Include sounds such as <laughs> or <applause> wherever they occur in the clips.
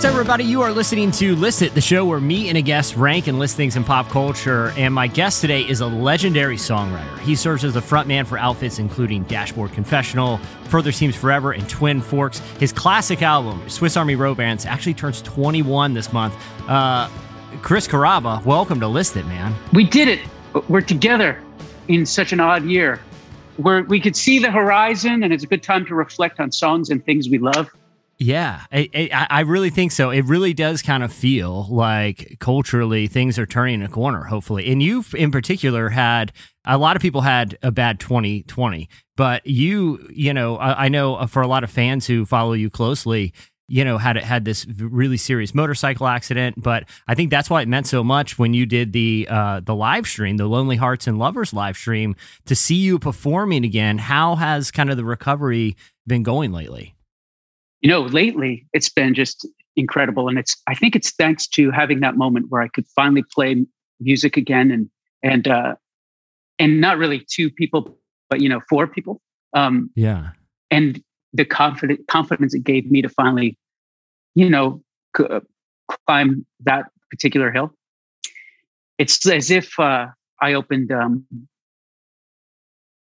What's up, everybody? You are listening to List It, the show where me and a guest rank and list things in pop culture. And my guest today is a legendary songwriter. He serves as the frontman for outfits including Dashboard Confessional, Further Seems Forever, and Twin Forks. His classic album, Swiss Army Romance, actually turns 21 this month. Uh, Chris Carrabba, welcome to List It, man. We did it. We're together in such an odd year where we could see the horizon and it's a good time to reflect on songs and things we love. Yeah, I, I, I really think so. It really does kind of feel like culturally things are turning a corner, hopefully. And you, in particular, had a lot of people had a bad 2020, but you, you know, I, I know for a lot of fans who follow you closely, you know, had had this really serious motorcycle accident. But I think that's why it meant so much when you did the uh, the live stream, the Lonely Hearts and Lovers live stream, to see you performing again. How has kind of the recovery been going lately? you know, lately it's been just incredible. And it's, I think it's thanks to having that moment where I could finally play music again and, and, uh, and not really two people, but, you know, four people. Um, yeah. And the confident confidence it gave me to finally, you know, c- uh, climb that particular hill. It's as if, uh, I opened, um,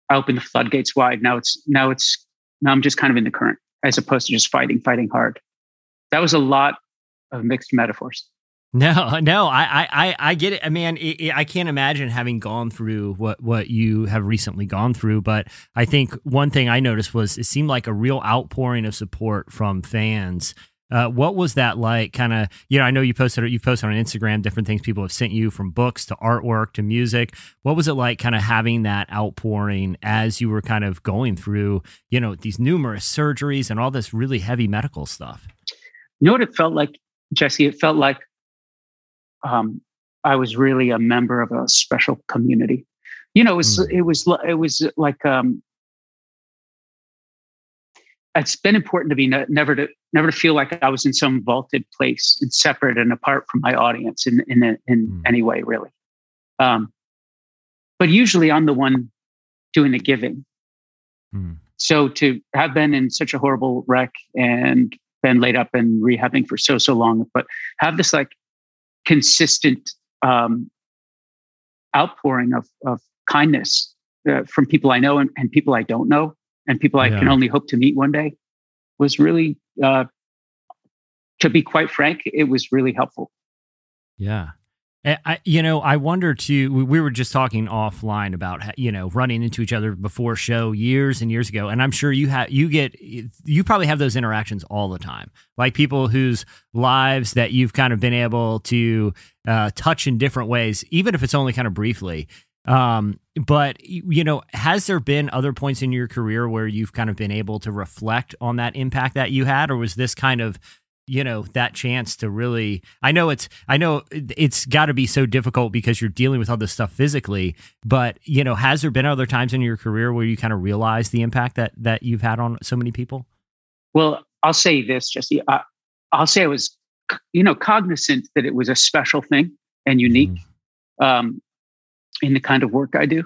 I opened the floodgates wide. Now it's, now it's, now I'm just kind of in the current as opposed to just fighting, fighting hard. That was a lot of mixed metaphors. <laughs> No, no, I, I, I get it. I mean, it, it, I can't imagine having gone through what what you have recently gone through. But I think one thing I noticed was it seemed like a real outpouring of support from fans uh, what was that like? Kind of, you know, I know you posted you posted on Instagram different things people have sent you from books to artwork to music. What was it like, kind of having that outpouring as you were kind of going through, you know, these numerous surgeries and all this really heavy medical stuff? You know what it felt like, Jesse? It felt like um, I was really a member of a special community. You know, it was mm. it was it was like um, it's been important to me never to never to feel like I was in some vaulted place and separate and apart from my audience in in in mm. any way, really. Um, but usually, I'm the one doing the giving. Mm. So to have been in such a horrible wreck and been laid up and rehabbing for so so long, but have this like consistent um, outpouring of of kindness uh, from people I know and, and people I don't know and people I yeah. can only hope to meet one day was really, uh, to be quite frank, it was really helpful. Yeah. I, you know, I wonder too. We were just talking offline about you know running into each other before show years and years ago, and I'm sure you have you get you probably have those interactions all the time, like people whose lives that you've kind of been able to uh, touch in different ways, even if it's only kind of briefly. Um, but you know, has there been other points in your career where you've kind of been able to reflect on that impact that you had, or was this kind of you know that chance to really i know it's i know it's got to be so difficult because you're dealing with all this stuff physically but you know has there been other times in your career where you kind of realize the impact that that you've had on so many people well i'll say this jesse I, i'll say i was you know cognizant that it was a special thing and unique mm. um, in the kind of work I do.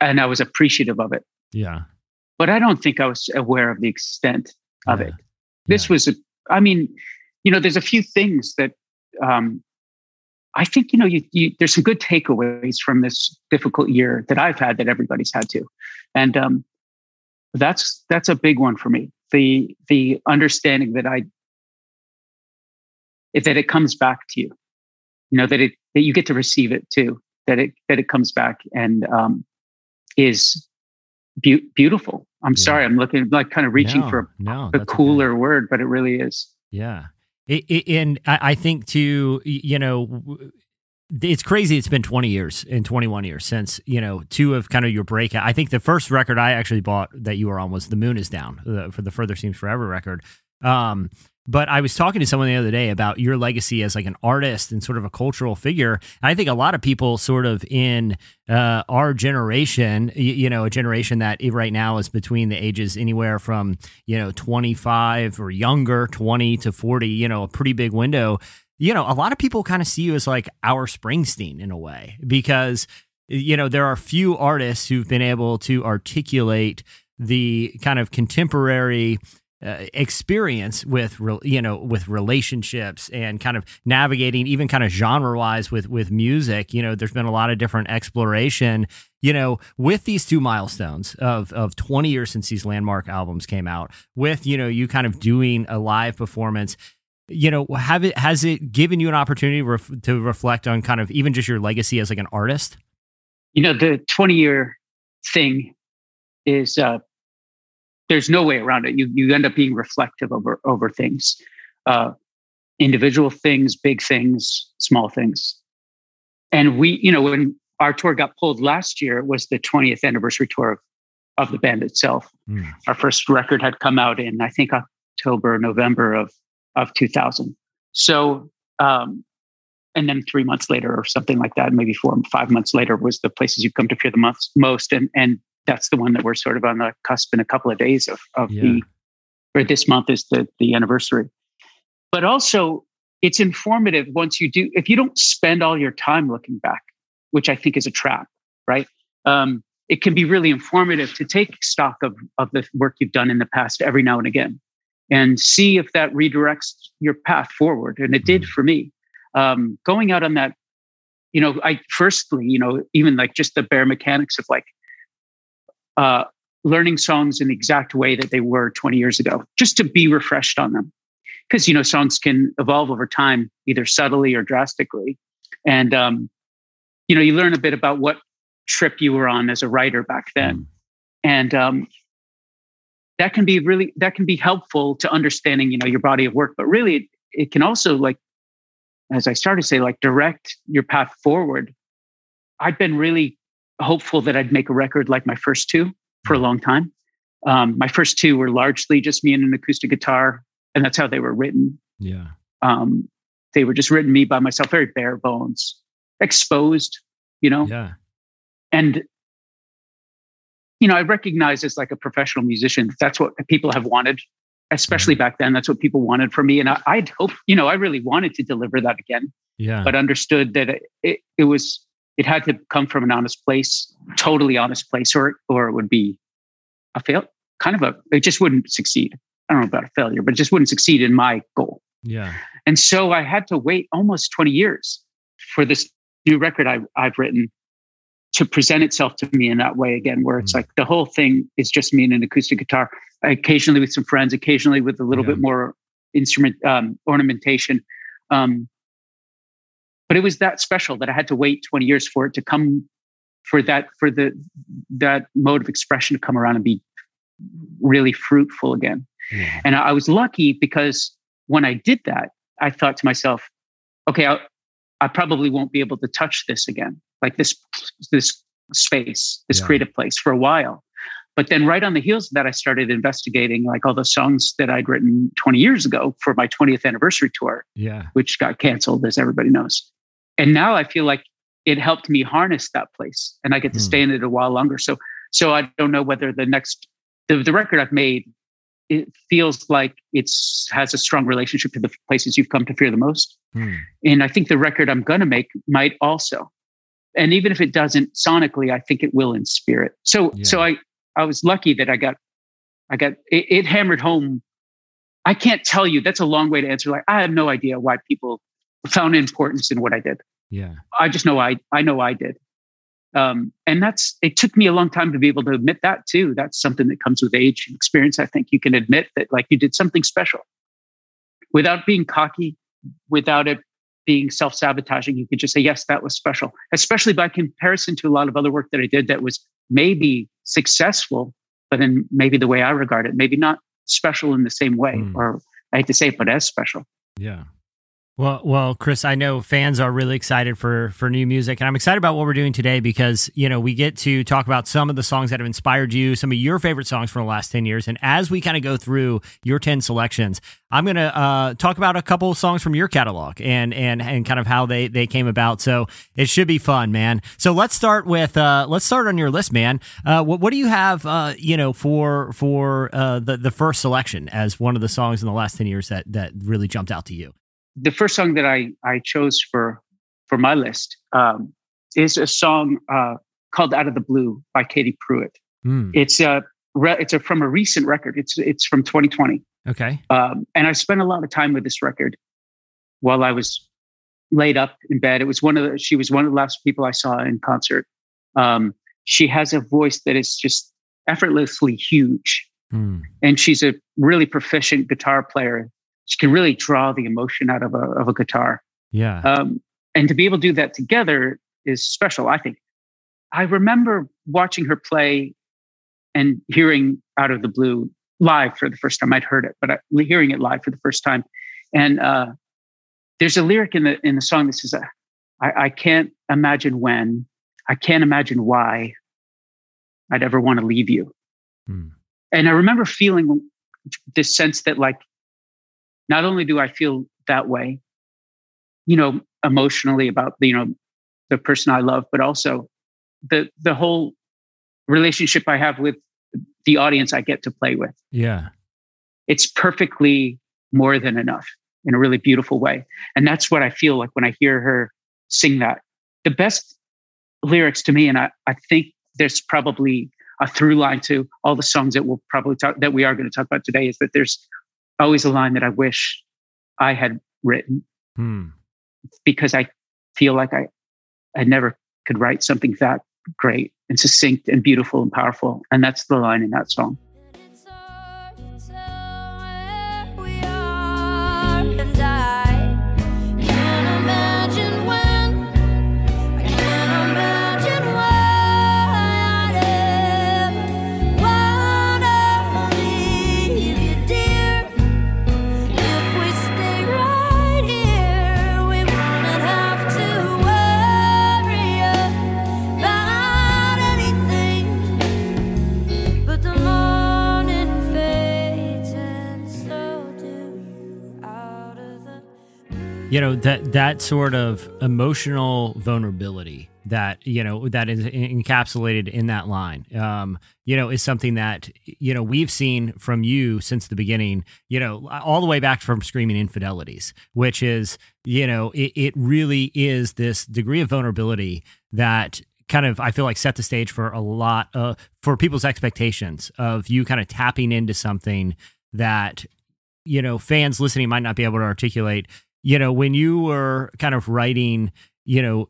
And I was appreciative of it. Yeah. But I don't think I was aware of the extent of yeah. it. This yeah. was, a, I mean, you know, there's a few things that um, I think, you know, you, you, there's some good takeaways from this difficult year that I've had that everybody's had to. And um, that's, that's a big one for me. The, the understanding that I, that it comes back to you you know that it that you get to receive it too that it that it comes back and um, is be- beautiful i'm yeah. sorry i'm looking like kind of reaching no, for no, a cooler okay. word but it really is yeah it, it, and I think too, you know, it's crazy. It's been 20 years and 21 years since, you know, two of kind of your breakout. I think the first record I actually bought that you were on was The Moon is Down uh, for the Further Seems Forever record. Um, but I was talking to someone the other day about your legacy as like an artist and sort of a cultural figure. And I think a lot of people, sort of in uh, our generation, you, you, know, a generation that right now is between the ages anywhere from you know 25 or younger, 20 to 40, you know, a pretty big window you know, a lot of people kind of see you as like our Springsteen in a way because you know there are few artists who've been able to articulate the kind of contemporary uh, experience with you know with relationships and kind of navigating even kind of genre wise with with music you know there's been a lot of different exploration you know with these two milestones of of 20 years since these landmark albums came out with you know you kind of doing a live performance. You know have it has it given you an opportunity ref, to reflect on kind of even just your legacy as like an artist? You know the 20 year thing is uh there's no way around it. You you end up being reflective over over things, uh, individual things, big things, small things. And we, you know, when our tour got pulled last year, it was the 20th anniversary tour of, of the band itself. Mm. Our first record had come out in I think October, November of of 2000. So, um, and then three months later, or something like that, maybe four, five months later, was the places you come to fear the most. Most, and and that's the one that we're sort of on the cusp in a couple of days of, of yeah. the or this month is the the anniversary but also it's informative once you do if you don't spend all your time looking back which i think is a trap right um, it can be really informative to take stock of of the work you've done in the past every now and again and see if that redirects your path forward and it did mm. for me um, going out on that you know i firstly you know even like just the bare mechanics of like uh, learning songs in the exact way that they were 20 years ago, just to be refreshed on them. Because you know, songs can evolve over time, either subtly or drastically, and um, you know, you learn a bit about what trip you were on as a writer back then, mm. and um, that can be really that can be helpful to understanding you know your body of work. But really, it, it can also like, as I started to say, like direct your path forward. I've been really hopeful that I'd make a record like my first two for a mm-hmm. long time. Um, my first two were largely just me and an acoustic guitar, and that's how they were written. Yeah. Um, they were just written me by myself, very bare bones, exposed, you know? Yeah. And, you know, I recognize as like a professional musician, that's what people have wanted, especially mm-hmm. back then. That's what people wanted from me. And I, I'd hope, you know, I really wanted to deliver that again. Yeah. But understood that it, it, it was it had to come from an honest place, totally honest place, or or it would be a fail, kind of a it just wouldn't succeed. I don't know about a failure, but it just wouldn't succeed in my goal. Yeah. And so I had to wait almost 20 years for this new record I, I've written to present itself to me in that way again, where it's mm. like the whole thing is just me and an acoustic guitar, occasionally with some friends, occasionally with a little yeah. bit more instrument um, ornamentation. Um, but it was that special that I had to wait 20 years for it to come for that for the that mode of expression to come around and be really fruitful again. Yeah. And I was lucky because when I did that, I thought to myself, okay, I, I probably won't be able to touch this again, like this this space, this yeah. creative place for a while. But then right on the heels of that, I started investigating like all the songs that I'd written 20 years ago for my 20th anniversary tour, yeah. which got canceled, as everybody knows and now I feel like it helped me harness that place and I get to mm. stay in it a while longer. So, so I don't know whether the next, the, the record I've made, it feels like it's has a strong relationship to the places you've come to fear the most. Mm. And I think the record I'm going to make might also. And even if it doesn't sonically, I think it will in spirit. So, yeah. so I, I was lucky that I got, I got, it, it hammered home. I can't tell you. That's a long way to answer. Like, I have no idea why people found importance in what I did. Yeah. I just know I I know I did. Um, and that's it took me a long time to be able to admit that too. That's something that comes with age and experience. I think you can admit that like you did something special without being cocky, without it being self-sabotaging. You could just say, yes, that was special, especially by comparison to a lot of other work that I did that was maybe successful, but in maybe the way I regard it, maybe not special in the same way, mm. or I hate to say it, but as special. Yeah. Well, well, Chris, I know fans are really excited for for new music, and I'm excited about what we're doing today because you know we get to talk about some of the songs that have inspired you, some of your favorite songs from the last ten years, and as we kind of go through your ten selections, I'm going to uh, talk about a couple of songs from your catalog and and and kind of how they they came about. So it should be fun, man. So let's start with uh, let's start on your list, man. Uh, what what do you have, uh, you know, for for uh, the the first selection as one of the songs in the last ten years that that really jumped out to you? The first song that I I chose for for my list um, is a song uh, called "Out of the Blue" by Katie Pruitt. Mm. It's a it's a, from a recent record. It's it's from 2020. Okay. Um, and I spent a lot of time with this record while I was laid up in bed. It was one of the, she was one of the last people I saw in concert. Um, she has a voice that is just effortlessly huge. Mm. And she's a really proficient guitar player. She can really draw the emotion out of a, of a guitar. Yeah. Um, and to be able to do that together is special, I think. I remember watching her play and hearing out of the blue live for the first time. I'd heard it, but I, hearing it live for the first time. And uh, there's a lyric in the in the song that says, I, I can't imagine when, I can't imagine why I'd ever want to leave you." Hmm. And I remember feeling this sense that, like, not only do I feel that way, you know, emotionally about you know the person I love, but also the the whole relationship I have with the audience I get to play with. Yeah. It's perfectly more than enough in a really beautiful way. And that's what I feel like when I hear her sing that. The best lyrics to me, and I, I think there's probably a through line to all the songs that we'll probably talk that we are going to talk about today, is that there's always a line that I wish I had written. Hmm. Because I feel like I I never could write something that great and succinct and beautiful and powerful. And that's the line in that song. You know that that sort of emotional vulnerability that you know that is encapsulated in that line um, you know is something that you know we've seen from you since the beginning you know all the way back from screaming infidelities which is you know it, it really is this degree of vulnerability that kind of I feel like set the stage for a lot uh, for people's expectations of you kind of tapping into something that you know fans listening might not be able to articulate you know, when you were kind of writing, you know,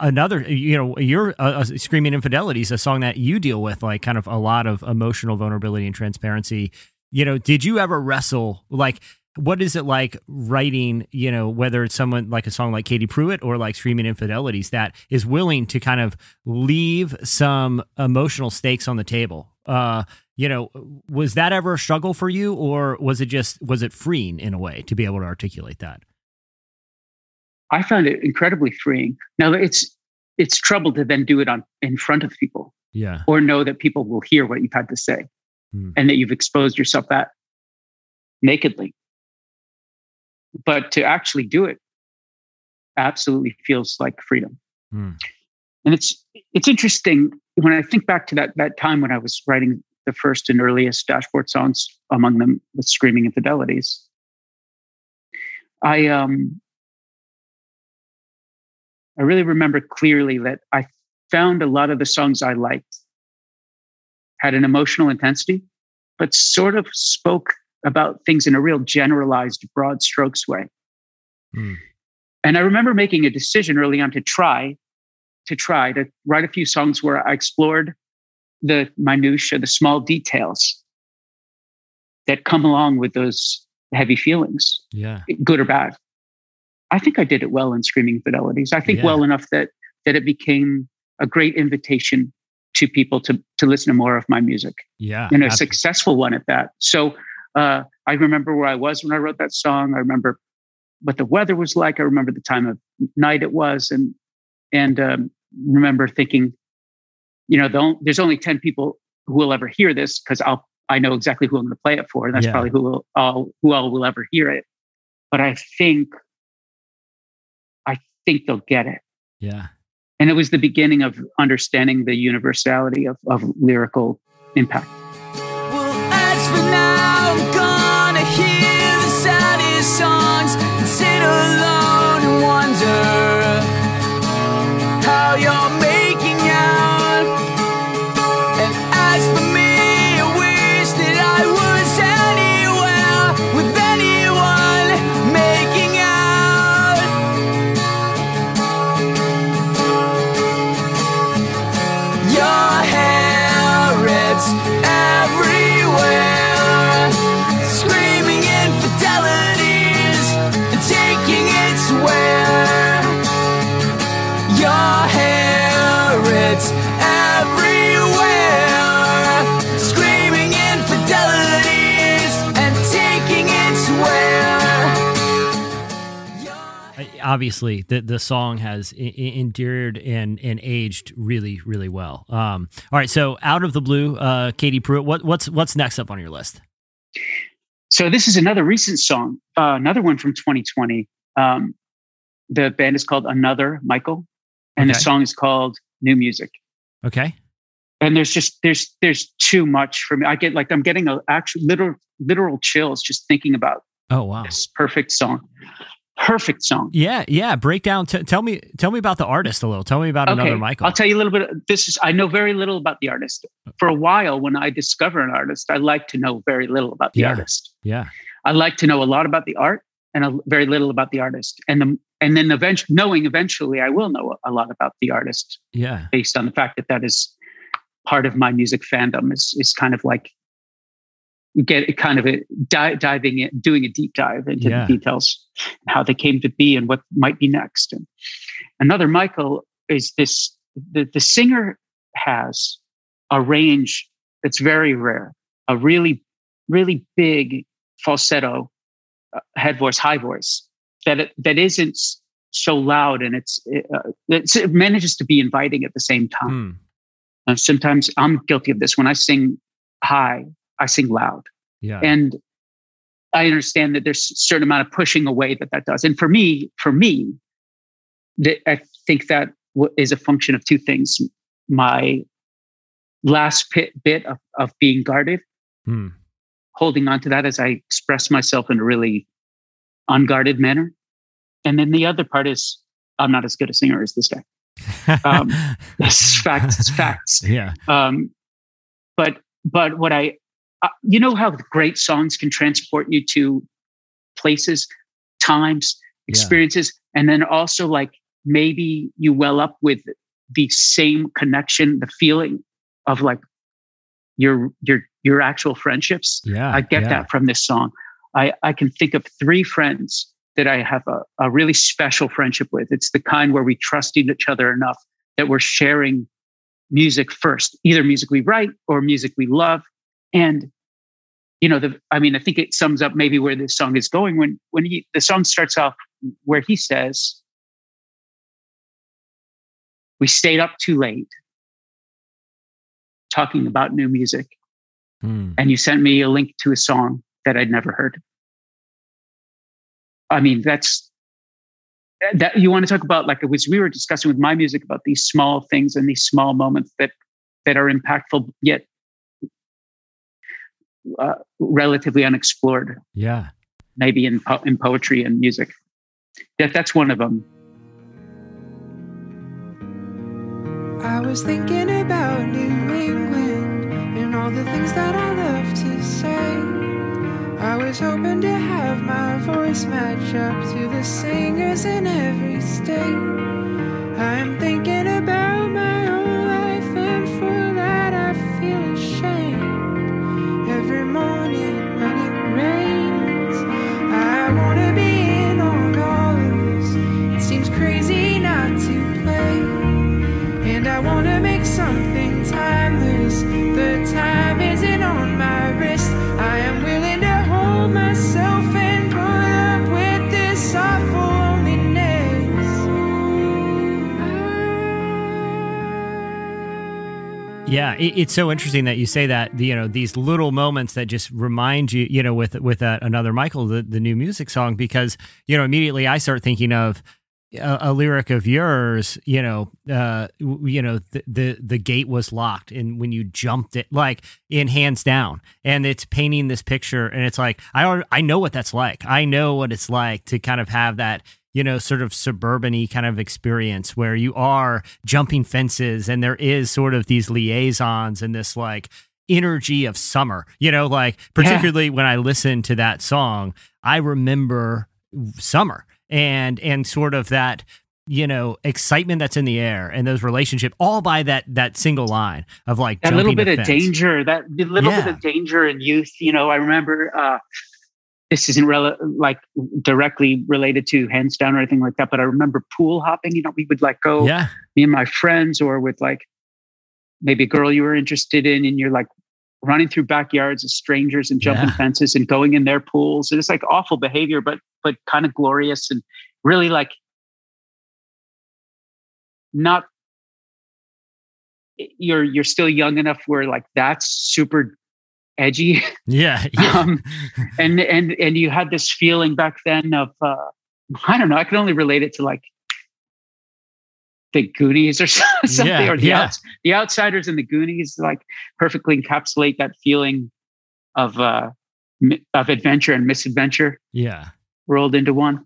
another, you know, your uh, Screaming Infidelities, a song that you deal with, like kind of a lot of emotional vulnerability and transparency. You know, did you ever wrestle, like, what is it like writing, you know, whether it's someone like a song like Katie Pruitt or like Screaming Infidelities that is willing to kind of leave some emotional stakes on the table? Uh, you know, was that ever a struggle for you or was it just, was it freeing in a way to be able to articulate that? I found it incredibly freeing. Now it's it's trouble to then do it on in front of people. Yeah. Or know that people will hear what you've had to say mm. and that you've exposed yourself that nakedly. But to actually do it absolutely feels like freedom. Mm. And it's it's interesting when I think back to that that time when I was writing the first and earliest dashboard songs, among them with Screaming Infidelities. I um I really remember clearly that I found a lot of the songs I liked had an emotional intensity, but sort of spoke about things in a real generalized, broad strokes way. Mm. And I remember making a decision early on to try, to try to write a few songs where I explored the minutia, the small details that come along with those heavy feelings, yeah, good or bad. I think I did it well in Screaming Infidelities. I think yeah. well enough that that it became a great invitation to people to to listen to more of my music. Yeah, and a absolutely. successful one at that. So uh, I remember where I was when I wrote that song. I remember what the weather was like. I remember the time of night it was, and and um, remember thinking, you know, the, there's only ten people who will ever hear this because I'll I know exactly who I'm going to play it for, and that's yeah. probably who will all who all will ever hear it. But I think think they'll get it. Yeah. And it was the beginning of understanding the universality of, of lyrical impact. Well, obviously the the song has I- endeared and and aged really really well. Um, all right, so out of the blue, uh, Katie Pruitt, what what's what's next up on your list? So this is another recent song, uh, another one from 2020. Um, the band is called Another Michael, and okay. the song is called New Music. Okay. And there's just there's there's too much for me. I get like I'm getting a actual literal literal chills just thinking about. Oh wow! This perfect song perfect song. Yeah, yeah. Break down. T- tell me, tell me about the artist a little. Tell me about okay. another Michael. I'll tell you a little bit. This is I know very little about the artist. For a while, when I discover an artist, I like to know very little about the yeah. artist. Yeah, I like to know a lot about the art and a, very little about the artist, and the and then eventually knowing eventually I will know a lot about the artist. Yeah, based on the fact that that is part of my music fandom is is kind of like get kind of a di- diving in, doing a deep dive into yeah. the details, how they came to be, and what might be next. And another Michael is this: the the singer has a range that's very rare, a really really big falsetto uh, head voice, high voice that it, that isn't so loud, and it's, uh, it's, it manages to be inviting at the same time. Mm. Uh, sometimes I'm guilty of this when I sing high I sing loud. Yeah. And I understand that there's a certain amount of pushing away that that does. And for me, for me, that I think that is a function of two things. My last pit, bit of, of being guarded, hmm. holding on to that as I express myself in a really unguarded manner. And then the other part is I'm not as good a singer as this guy. <laughs> Um, it's facts. It's facts. Yeah. Um, but but what I uh, you know how great songs can transport you to places, times, experiences, yeah. and then also like maybe you well up with the same connection, the feeling of like your your your actual friendships. Yeah, I get yeah. that from this song. I I can think of three friends that I have a, a really special friendship with. It's the kind where we trust each other enough that we're sharing music first, either music we write or music we love, and you know the i mean i think it sums up maybe where this song is going when when he the song starts off where he says we stayed up too late talking about new music hmm. and you sent me a link to a song that i'd never heard i mean that's that you want to talk about like it was we were discussing with my music about these small things and these small moments that that are impactful yet uh, relatively unexplored. Yeah, maybe in po- in poetry and music. That that's one of them. I was thinking about New England and all the things that I love to say. I was hoping to have my voice match up to the singers in every state. I am thinking Yeah, it, it's so interesting that you say that. You know, these little moments that just remind you. You know, with with that another Michael, the the new music song, because you know immediately I start thinking of a, a lyric of yours. You know, uh, you know the, the the gate was locked, and when you jumped it, like in hands down, and it's painting this picture, and it's like I I know what that's like. I know what it's like to kind of have that you know, sort of suburban kind of experience where you are jumping fences and there is sort of these liaisons and this like energy of summer, you know, like particularly yeah. when I listen to that song, I remember summer and, and sort of that, you know, excitement that's in the air and those relationship all by that, that single line of like that little bit of danger, that little yeah. bit of danger and youth. You know, I remember, uh, this isn't rel- like directly related to hands down or anything like that, but I remember pool hopping. You know, we would like go, yeah. me and my friends, or with like maybe a girl you were interested in, and you're like running through backyards of strangers and jumping Yeah. fences and going in their pools. And it's like awful behavior, but but kind of glorious. And really like not you're you're still young enough where like that's super edgy yeah, <laughs> yeah. um, and and and you had this feeling back then of uh <laughs> i don't know i can only relate it to like the goonies or <laughs> something Yeah, or the, yeah. outs, the outsiders and the goonies like perfectly encapsulate that feeling of uh of adventure and misadventure yeah. rolled into one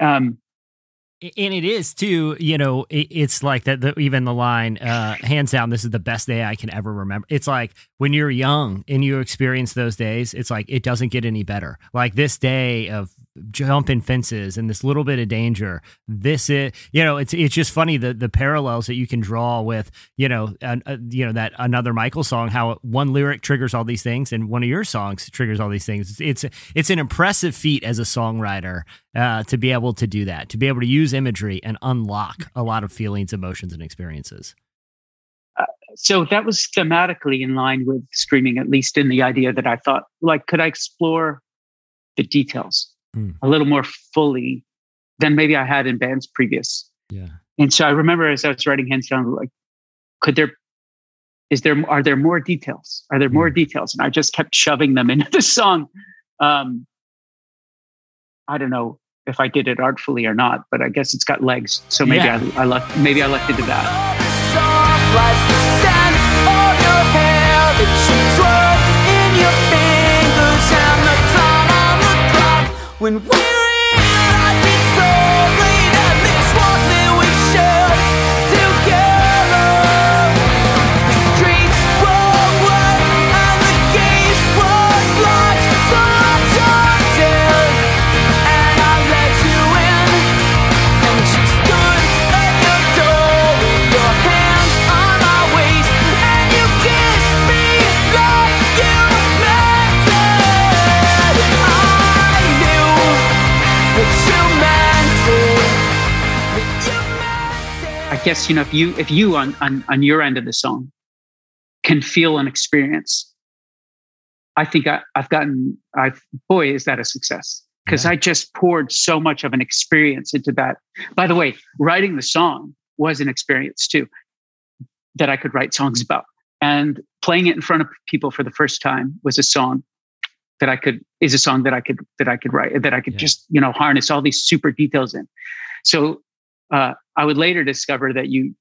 um And it is too, you know, it, it's like that. The, even the line, uh, hands down, this is the best day I can ever remember. It's like when you're young and you experience those days, it's like it doesn't get any better. Like this day of jumping fences and this little bit of danger. This is, you know, it's it's just funny the the parallels that you can draw with, you know, an, uh, you know that another Michael song, how one lyric triggers all these things, and one of your songs triggers all these things. It's it's, it's an impressive feat as a songwriter uh, to be able to do that, to be able to use imagery and unlock a lot of feelings, emotions, and experiences. so that was thematically in line with Screaming at least in the idea that i thought like could i explore the details Hmm. a little more fully than maybe i had in bands previous. Yeah. and so i remember as i was writing hands down like could there is there are there more details? Are there more details? And i just kept shoving them <laughs> into the song. Um i don't know if i did it artfully or not but i guess it's got legs. So maybe Yeah. I, I left maybe i left it to that when guess you know if you if you on on on your end of the song can feel an experience, I think I, I've gotten I boy is that a success because Yeah. I just poured so much of an experience into that. By the way, writing the song was an experience too that I could write songs about, and playing it in front of people for the first time was a song that I could is a song that I could that I could write that I could Yeah. just you know harness all these super details in. So uh, I would later discover that you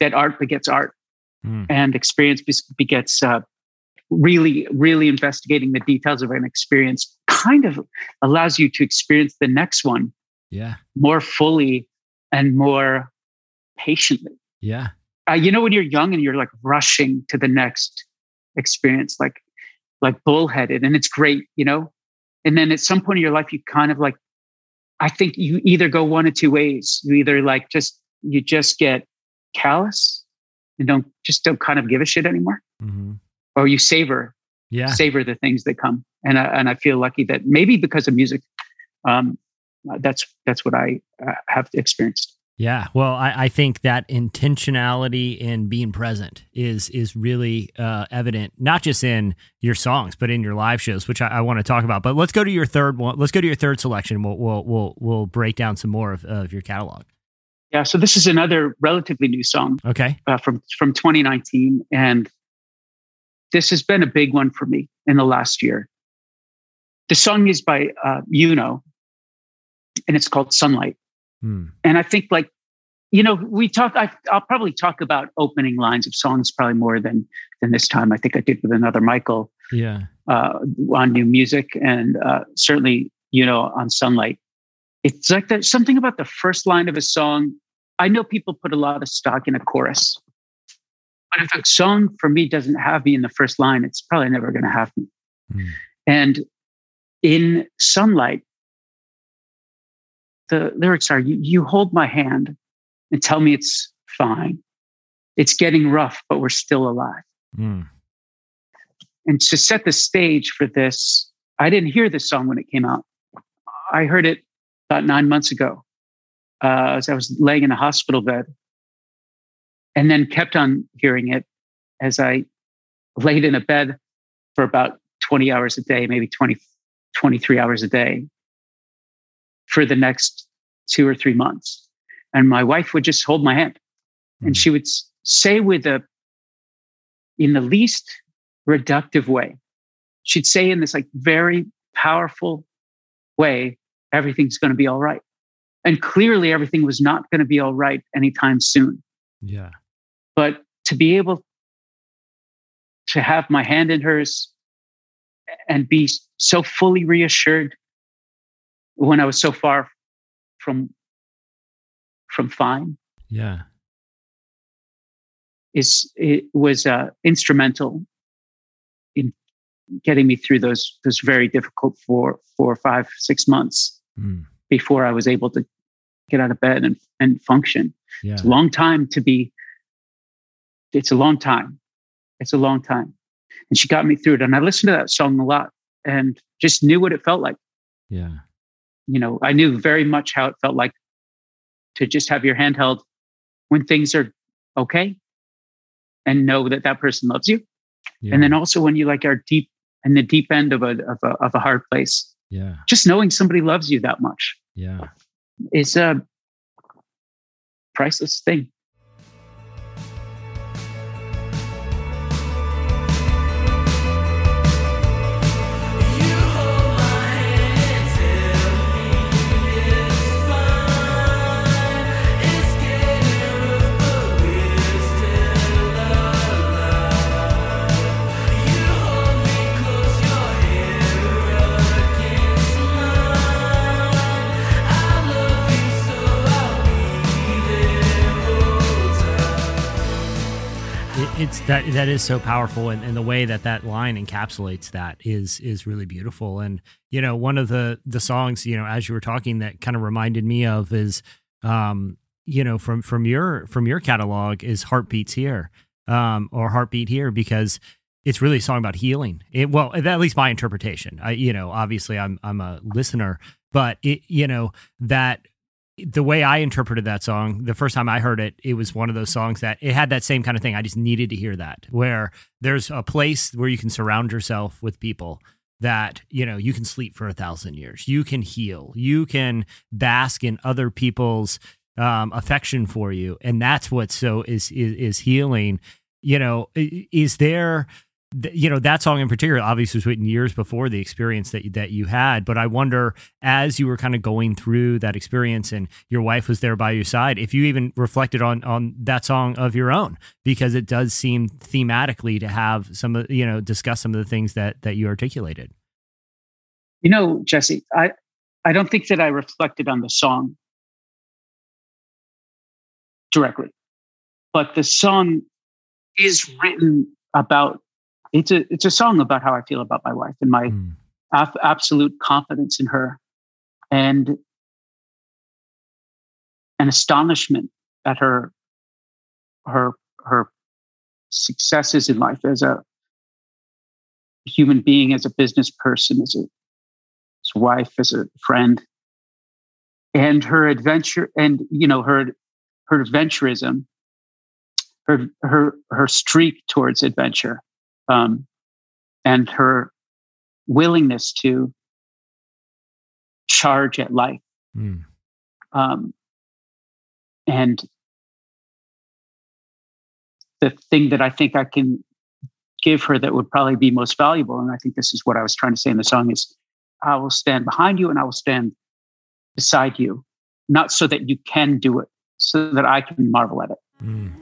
that art begets art, Mm. and experience begets uh, really, really investigating the details of an experience. Kind of allows you to experience the next one Yeah. more fully and more patiently. Yeah. Uh, you know, when you're young and you're like rushing to the next experience, like like bullheaded, and it's great, you know. And then at some point in your life, you kind of like, I think you either go one of two ways. You either like just you just get callous and don't just don't kind of give a shit anymore, hmm or you savor Yeah. savor the things that come. And I, and I feel lucky that maybe because of music, um, that's that's what I uh, have experienced. Yeah, well, I, I think that intentionality in being present is is really uh, evident, not just in your songs, but in your live shows, which I, I want to talk about. But let's go to your third one. Let's go to your third selection. We'll we'll we'll, we'll break down some more of, of your catalog. Yeah, so this is another relatively new song Okay. uh, from from 2019, and this has been a big one for me in the last year. The song is by uh, Yuno, and it's called Sunlight. Hmm. And I think, like, you know, we talk. I, I'll probably talk about opening lines of songs probably more than than this time. I think I did with another Michael Yeah. uh, on new music, and uh, certainly, you know, on Sunlight. It's like there's something about the first line of a song. I know people put a lot of stock in a chorus, but if a song for me doesn't have me in the first line, it's probably never going to have me. Hmm. And in Sunlight, the lyrics are you, you hold my hand and tell me it's fine. It's getting rough, but we're still alive. Hmm. And to set the stage for this, I didn't hear this song when it came out. I heard it about nine months ago uh, as I was laying in a hospital bed, and then kept on hearing it as I laid in a bed for about 20 hours a day, maybe 20, 23 hours a day for the next two or three months. And my wife would just hold my hand and Mm. she would say with a, in the least reductive way, she'd say in this like very powerful way, everything's going to be all right. And clearly everything was not going to be all right anytime soon. Yeah. But to be able to have my hand in hers and be so fully reassured when I was so far from from fine Yeah. is it was uh, instrumental in getting me through those those very difficult four four five six months Mm. before I was able to get out of bed and and function. Yeah. It's a long time to be. It's a long time. It's a long time, and she got me through it. And I listened to that song a lot, and just knew what it felt like. Yeah. You know, I knew very much how it felt like to just have your hand held when things are okay, and know that that person loves you. Yeah. And then also when you like are deep in the deep end of a of a of a hard place, yeah. just knowing somebody loves you that much Yeah. is a priceless thing. It's that that is so powerful, and, and the way that that line encapsulates that is is really beautiful. And you know, one of the the songs you know as you were talking that kind of reminded me of is, um, you know, from from your from your catalog is "Heartbeats Here," um, or "Heartbeat Here" because it's really a song about healing. It, well, at least my interpretation. I, you know, obviously I'm I'm a listener, but it, you know, that the way I interpreted that song, the first time I heard it, it was one of those songs that it had that same kind of thing. I just needed to hear that, where there's a place where you can surround yourself with people that, you know, you can sleep for a thousand years, you can heal, you can bask in other people's um, affection for you. And that's what so is, is, is healing. You know, is there, you know that song in particular obviously was written years before the experience that that you had but i wonder as you were kind of going through that experience and your wife was there by your side if you even reflected on on that song of your own because it does seem thematically to have some of you know discuss some of the things that that you articulated You know, Jesse, I I don't think that I reflected on the song directly, but the song is written about. It's a it's a song about how I feel about my wife and my Mm. ab- absolute confidence in her, and an astonishment at her her her successes in life as a human being, as a business person, as a as wife, as a friend, and her adventure, and you know her her adventurism, her her her streak towards adventure, um, and her willingness to charge at life, Mm. um, and the thing that I think I can give her that would probably be most valuable, and I think this is what I was trying to say in the song is I will stand behind you and I will stand beside you, not so that you can do it, so that I can marvel at it. Mm.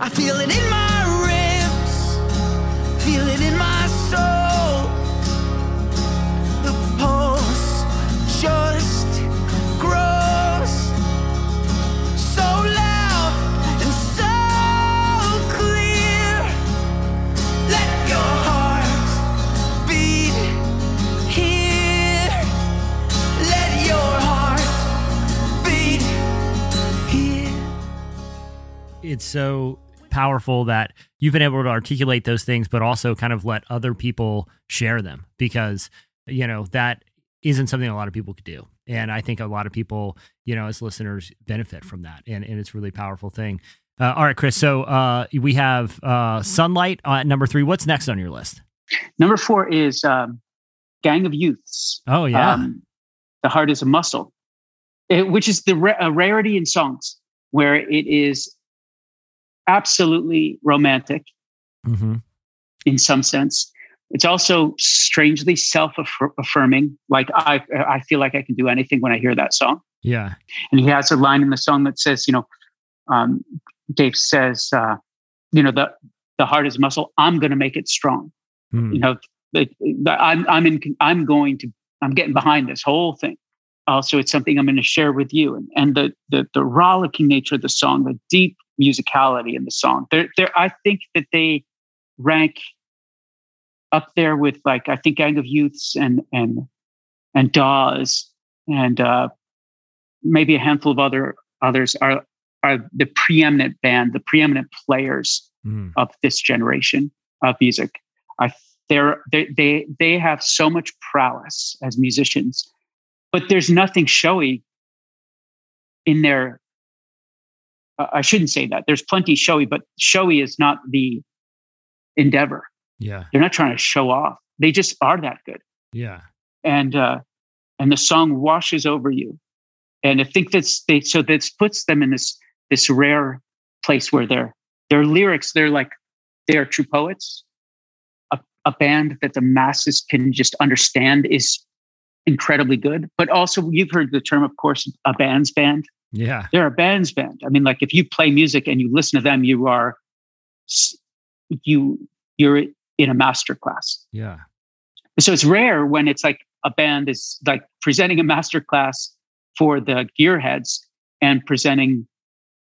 I feel it in my ribs, feel it in my soul. The pulse just grows so loud and so clear. Let your heart beat here. Let your heart beat here. it's so powerful that you've been able to articulate those things but also kind of let other people share them because you know that isn't something a lot of people could do. And i think a lot of people you know as listeners benefit from that and, and it's a really powerful thing. Uh, all right chris so uh, we have uh, sunlight at number three. What's next on your list? Number four is um, Gang of Youths. oh yeah. Um, the heart is a muscle. it, which is the ra- rarity in songs where it is absolutely romantic mm-hmm. in some sense. It's also strangely self-affirming. Like I, I feel like I can do anything when I hear that song. Yeah. And he has a line in the song that says, you know, um, Dave says, uh, you know, the the heart is muscle. I'm going to make it strong. Mm. You know, the, the, I'm I'm in. I'm going to. I'm getting behind this whole thing. Also, it's something I'm going to share with you. And and the the the rollicking nature of the song, the deep musicality in the song. There, there. I think that they rank up there with like I think Gang of Youths and and and Dawes and uh, maybe a handful of other others are are the preeminent band, the preeminent players mm. of this generation of music. I they're, they they they have so much prowess as musicians, but there's nothing showy in their. Uh, I shouldn't say that. There's plenty showy, but showy is not the endeavor. Yeah, they're not trying to show off. They just are that good. Yeah, and uh, and the song washes over you, and I think that's they. So this puts them in this this rare place where their their lyrics they're like they are true poets a, a band that the masses can just understand is incredibly good but also you've heard the term of course a band's band. Yeah. They're a band's band. I mean like if you play music and you listen to them you are you you're in a master class. Yeah. So it's rare when it's like a band is like presenting a master class for the gearheads and presenting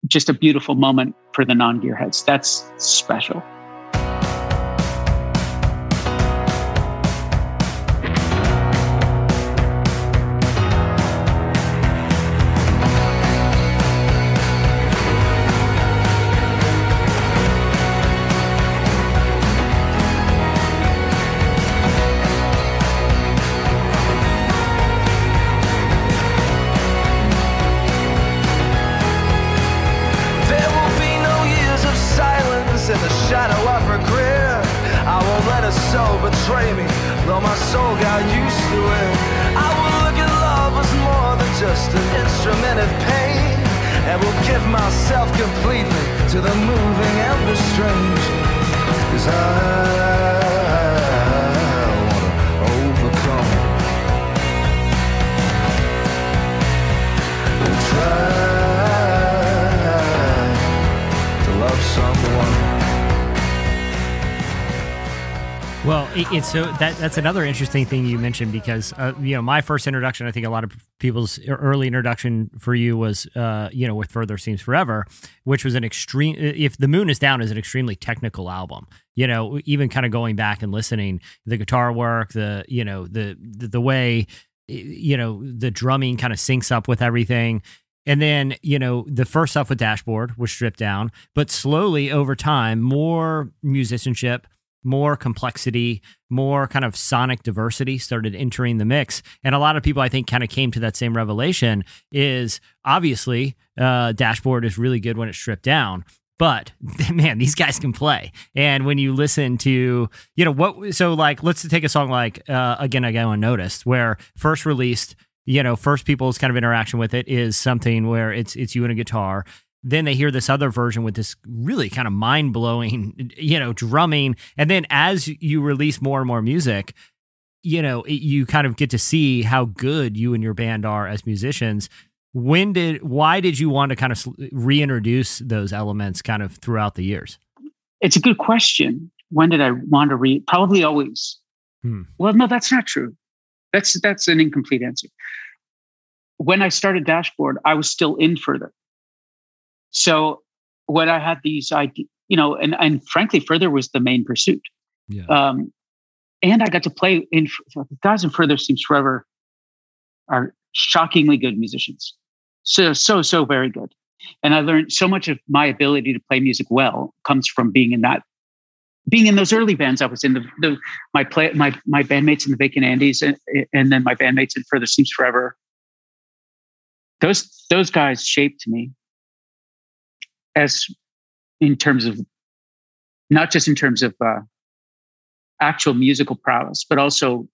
just a beautiful moment for the non gearheads. That's special. So that that's another interesting thing you mentioned because uh, you know my first introduction I think a lot of people's early introduction for you was uh, you know with Further Seems Forever which was an extreme if the moon is down is an extremely technical album you know even kind of going back and listening the guitar work the you know the the, the way you know the drumming kind of syncs up with everything. And then, you know, the first stuff with Dashboard was stripped down, but slowly over time, more musicianship, more complexity, more kind of sonic diversity started entering the mix. And a lot of people, I think, kind of came to that same revelation is obviously uh, Dashboard is really good when it's stripped down. But <laughs> man, these guys can play. And when you listen to, you know, what, so like, let's take a song like uh, Again, I Go Unnoticed, where first released, you know, first people's kind of interaction with it is something where it's it's you and a guitar then they hear this other version with this really kind of mind blowing, <laughs> you know, drumming. And then as you release more and more music, you know, you kind of get to see how good you and your band are as musicians. When did, why did you want to kind of reintroduce those elements kind of throughout the years? It's a good question. When did I want to read? Probably always. Hmm. Well, no, that's not true. That's that's an incomplete answer. When I started Dashboard, I was still in further. So when I had these ideas, you know, and, and frankly, further was the main pursuit. Yeah. Um, and I got to play in guys in Further Seems Forever are shockingly good musicians. So, so, so very good. And I learned so much of my ability to play music well comes from being in that, being in those early bands. I was in the, the my play, my, my bandmates in the Vacant Andys and, and then my bandmates in Further Seems Forever. Those, those guys shaped me as in terms of not just in terms of uh, actual musical prowess, but also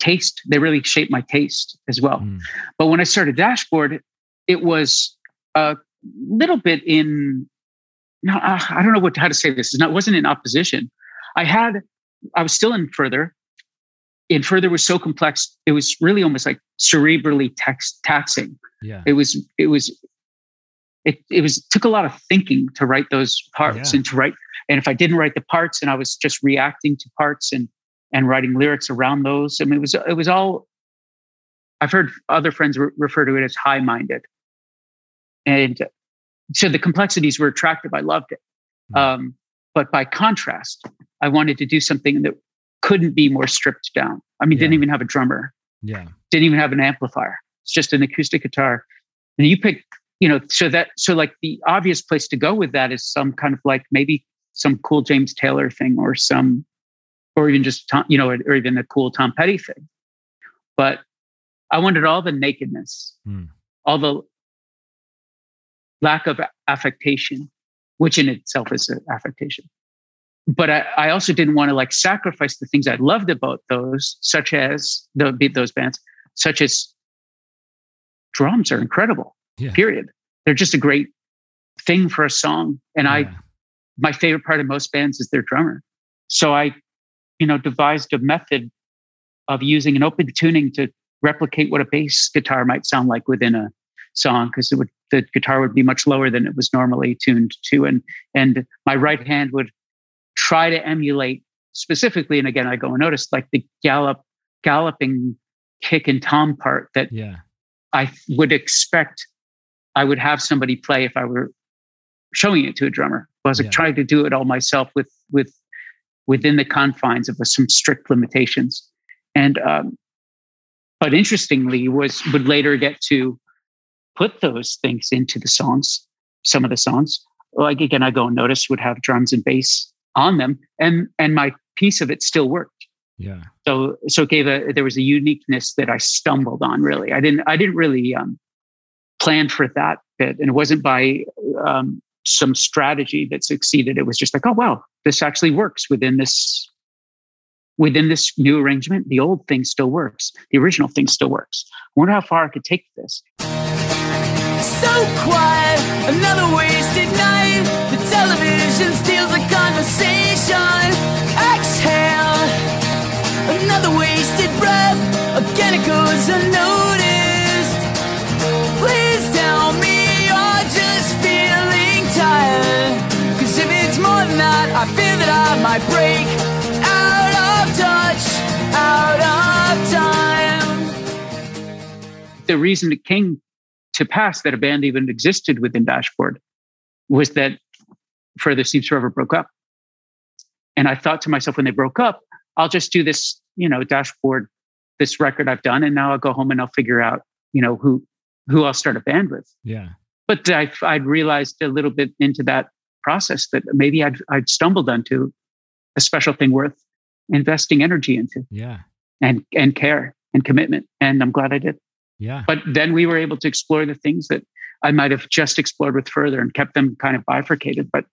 taste. They really shaped my taste as well. Mm. But when I started Dashboard, it was a little bit in. No, uh, I don't know what how to say this. It wasn't in opposition. I had, I was still in further. In further was so complex. It was really almost like cerebrally tax, taxing. Yeah. It was. It was. It it was took a lot of thinking to write those parts yeah. and to write. And if I didn't write the parts and I was just reacting to parts and and writing lyrics around those. I mean, it was it was all. I've heard other friends re- refer to it as high minded, and so the complexities were attractive. I loved it, mm. um, but by contrast, I wanted to do something that couldn't be more stripped down. I mean, yeah. didn't even have a drummer. Yeah, didn't even have an amplifier. It's just an acoustic guitar, and you pick. You know, so that so like the obvious place to go with that is some kind of like maybe some cool James Taylor thing or some or even just Tom, you know, or even a cool Tom Petty thing. But I wanted all the nakedness, mm. all the lack of affectation, which in itself is an affectation. But I, I also didn't want to like sacrifice the things I loved about those, such as the beat those bands, such as drums are incredible. Yeah. Period. They're just a great thing for a song. And yeah. I, my favorite part of most bands is their drummer. So I you know, devised a method of using an open tuning to replicate what a bass guitar might sound like within a song because it would the guitar would be much lower than it was normally tuned to and and my right hand would try to emulate specifically and again i go unnoticed like the gallop galloping kick and tom part that yeah i would expect i would have somebody play if i were showing it to a drummer I was like yeah. trying to do it all myself with with within the confines of some strict limitations. And um, but interestingly, was would later get to put those things into the songs. Some of the songs, like again, I go unnoticed would have drums and bass on them, and and my piece of it still worked. Yeah. So so it gave a there was a uniqueness that I stumbled on. Really, I didn't I didn't really um, plan for that bit, and it wasn't by um, some strategy that succeeded. It was just like, oh wow, this actually works within this within this new arrangement. The old thing still works. The original thing still works. I wonder how far I could take this. So quiet, another wasted I break out of touch, out of time. The reason it came to pass that a band even existed within Dashboard was that Further Seems Forever broke up. And I thought to myself when they broke up, I'll just do this, you know, dashboard, this record I've done, and now I'll go home and I'll figure out, you know, who who I'll start a band with. Yeah. But I, I'd realized a little bit into that process that maybe I'd, I'd stumbled onto a special thing worth investing energy into. Yeah. And, and care and commitment. And I'm glad I did. Yeah. But then we were able to explore the things that I might have just explored with further and kept them kind of bifurcated. But,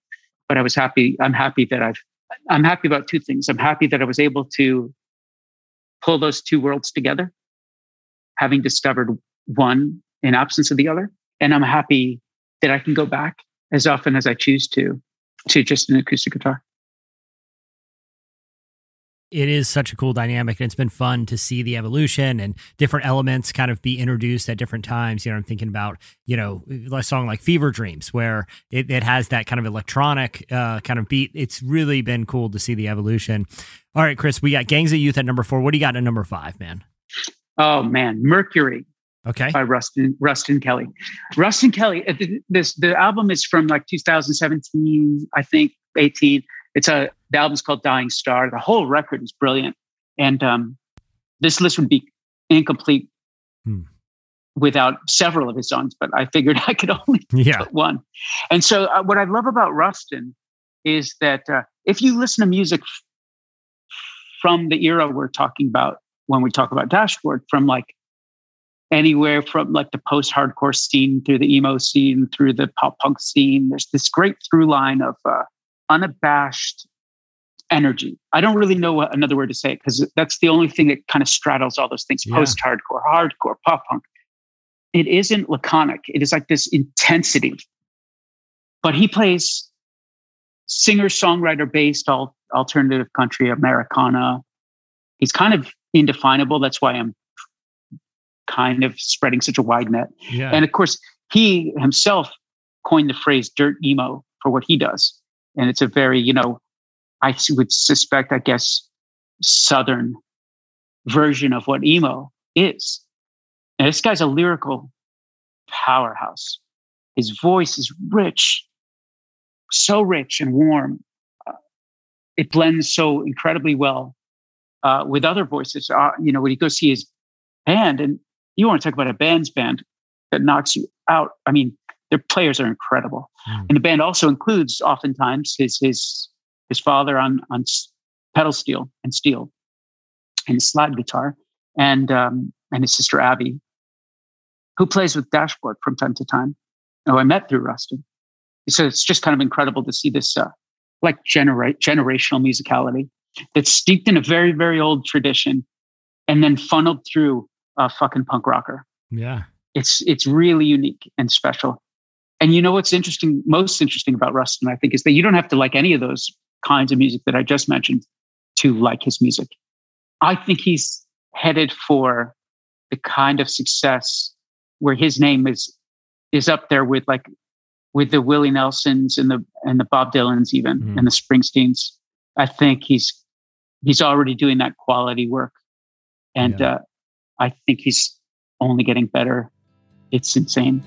but I was happy. I'm happy that I've, I'm happy about two things. I'm happy that I was able to pull those two worlds together, having discovered one in absence of the other. And I'm happy that I can go back as often as I choose to, to just an acoustic guitar. It is such a cool dynamic, and it's been fun to see the evolution and different elements kind of be introduced at different times. You know, I'm thinking about you know a song like "Fever Dreams," where it, it has that kind of electronic uh, kind of beat. It's really been cool to see the evolution. All right, Chris, we got Gangs of Youth at number four. What do you got at number five, man? Oh man, Mercury Okay. By Ruston Ruston Kelly. Ruston Kelly. Uh, this the album is from like 2017, I think 18. It's a the album's called Dying Star. The whole record is brilliant, and um, this list would be incomplete hmm. without several of his songs. But I figured <laughs> I could only <laughs> yeah. put one. And so, uh, what I love about Ruston is that uh, if you listen to music from the era we're talking about when we talk about Dashboard, from like anywhere from like the post hardcore scene through the emo scene through the pop punk scene. There's this great through line of uh, unabashed energy. I don't really know what, another word to say because that's the only thing that kind of straddles all those things: Yeah. post-hardcore, hardcore, pop punk. It isn't laconic. It is like this intensity. But he plays singer songwriter based all alternative country Americana. He's kind of indefinable. That's why I'm kind of spreading such a wide net. Yeah. And of course, he himself coined the phrase dirt emo for what he does. And it's a very, you know, I would suspect, I guess, Southern version of what emo is. And this guy's a lyrical powerhouse. His voice is rich, so rich and warm. Uh, it blends so incredibly well uh, with other voices. Uh, you know, when you go see his band, and you want to talk about a band's band that knocks you out. I mean, their players are incredible, Mm. and the band also includes oftentimes his his his father on on pedal steel and steel, and slide guitar, and um, and his sister Abby, who plays with Dashboard from time to time, who I met through Ruston. So it's just kind of incredible to see this uh, like generate generational musicality that's steeped in a very very old tradition, and then funneled through a fucking punk rocker yeah. it's it's really unique and special. And you know what's interesting, most interesting about Ruston, I think, is that you don't have to like any of those kinds of music that I just mentioned to like his music. I think he's headed for the kind of success where his name is is up there with like with the Willie Nelsons and the and the Bob Dylans even Mhm. and the Springsteens. I think he's he's already doing that quality work, and Yeah. uh, I think he's only getting better. It's insane.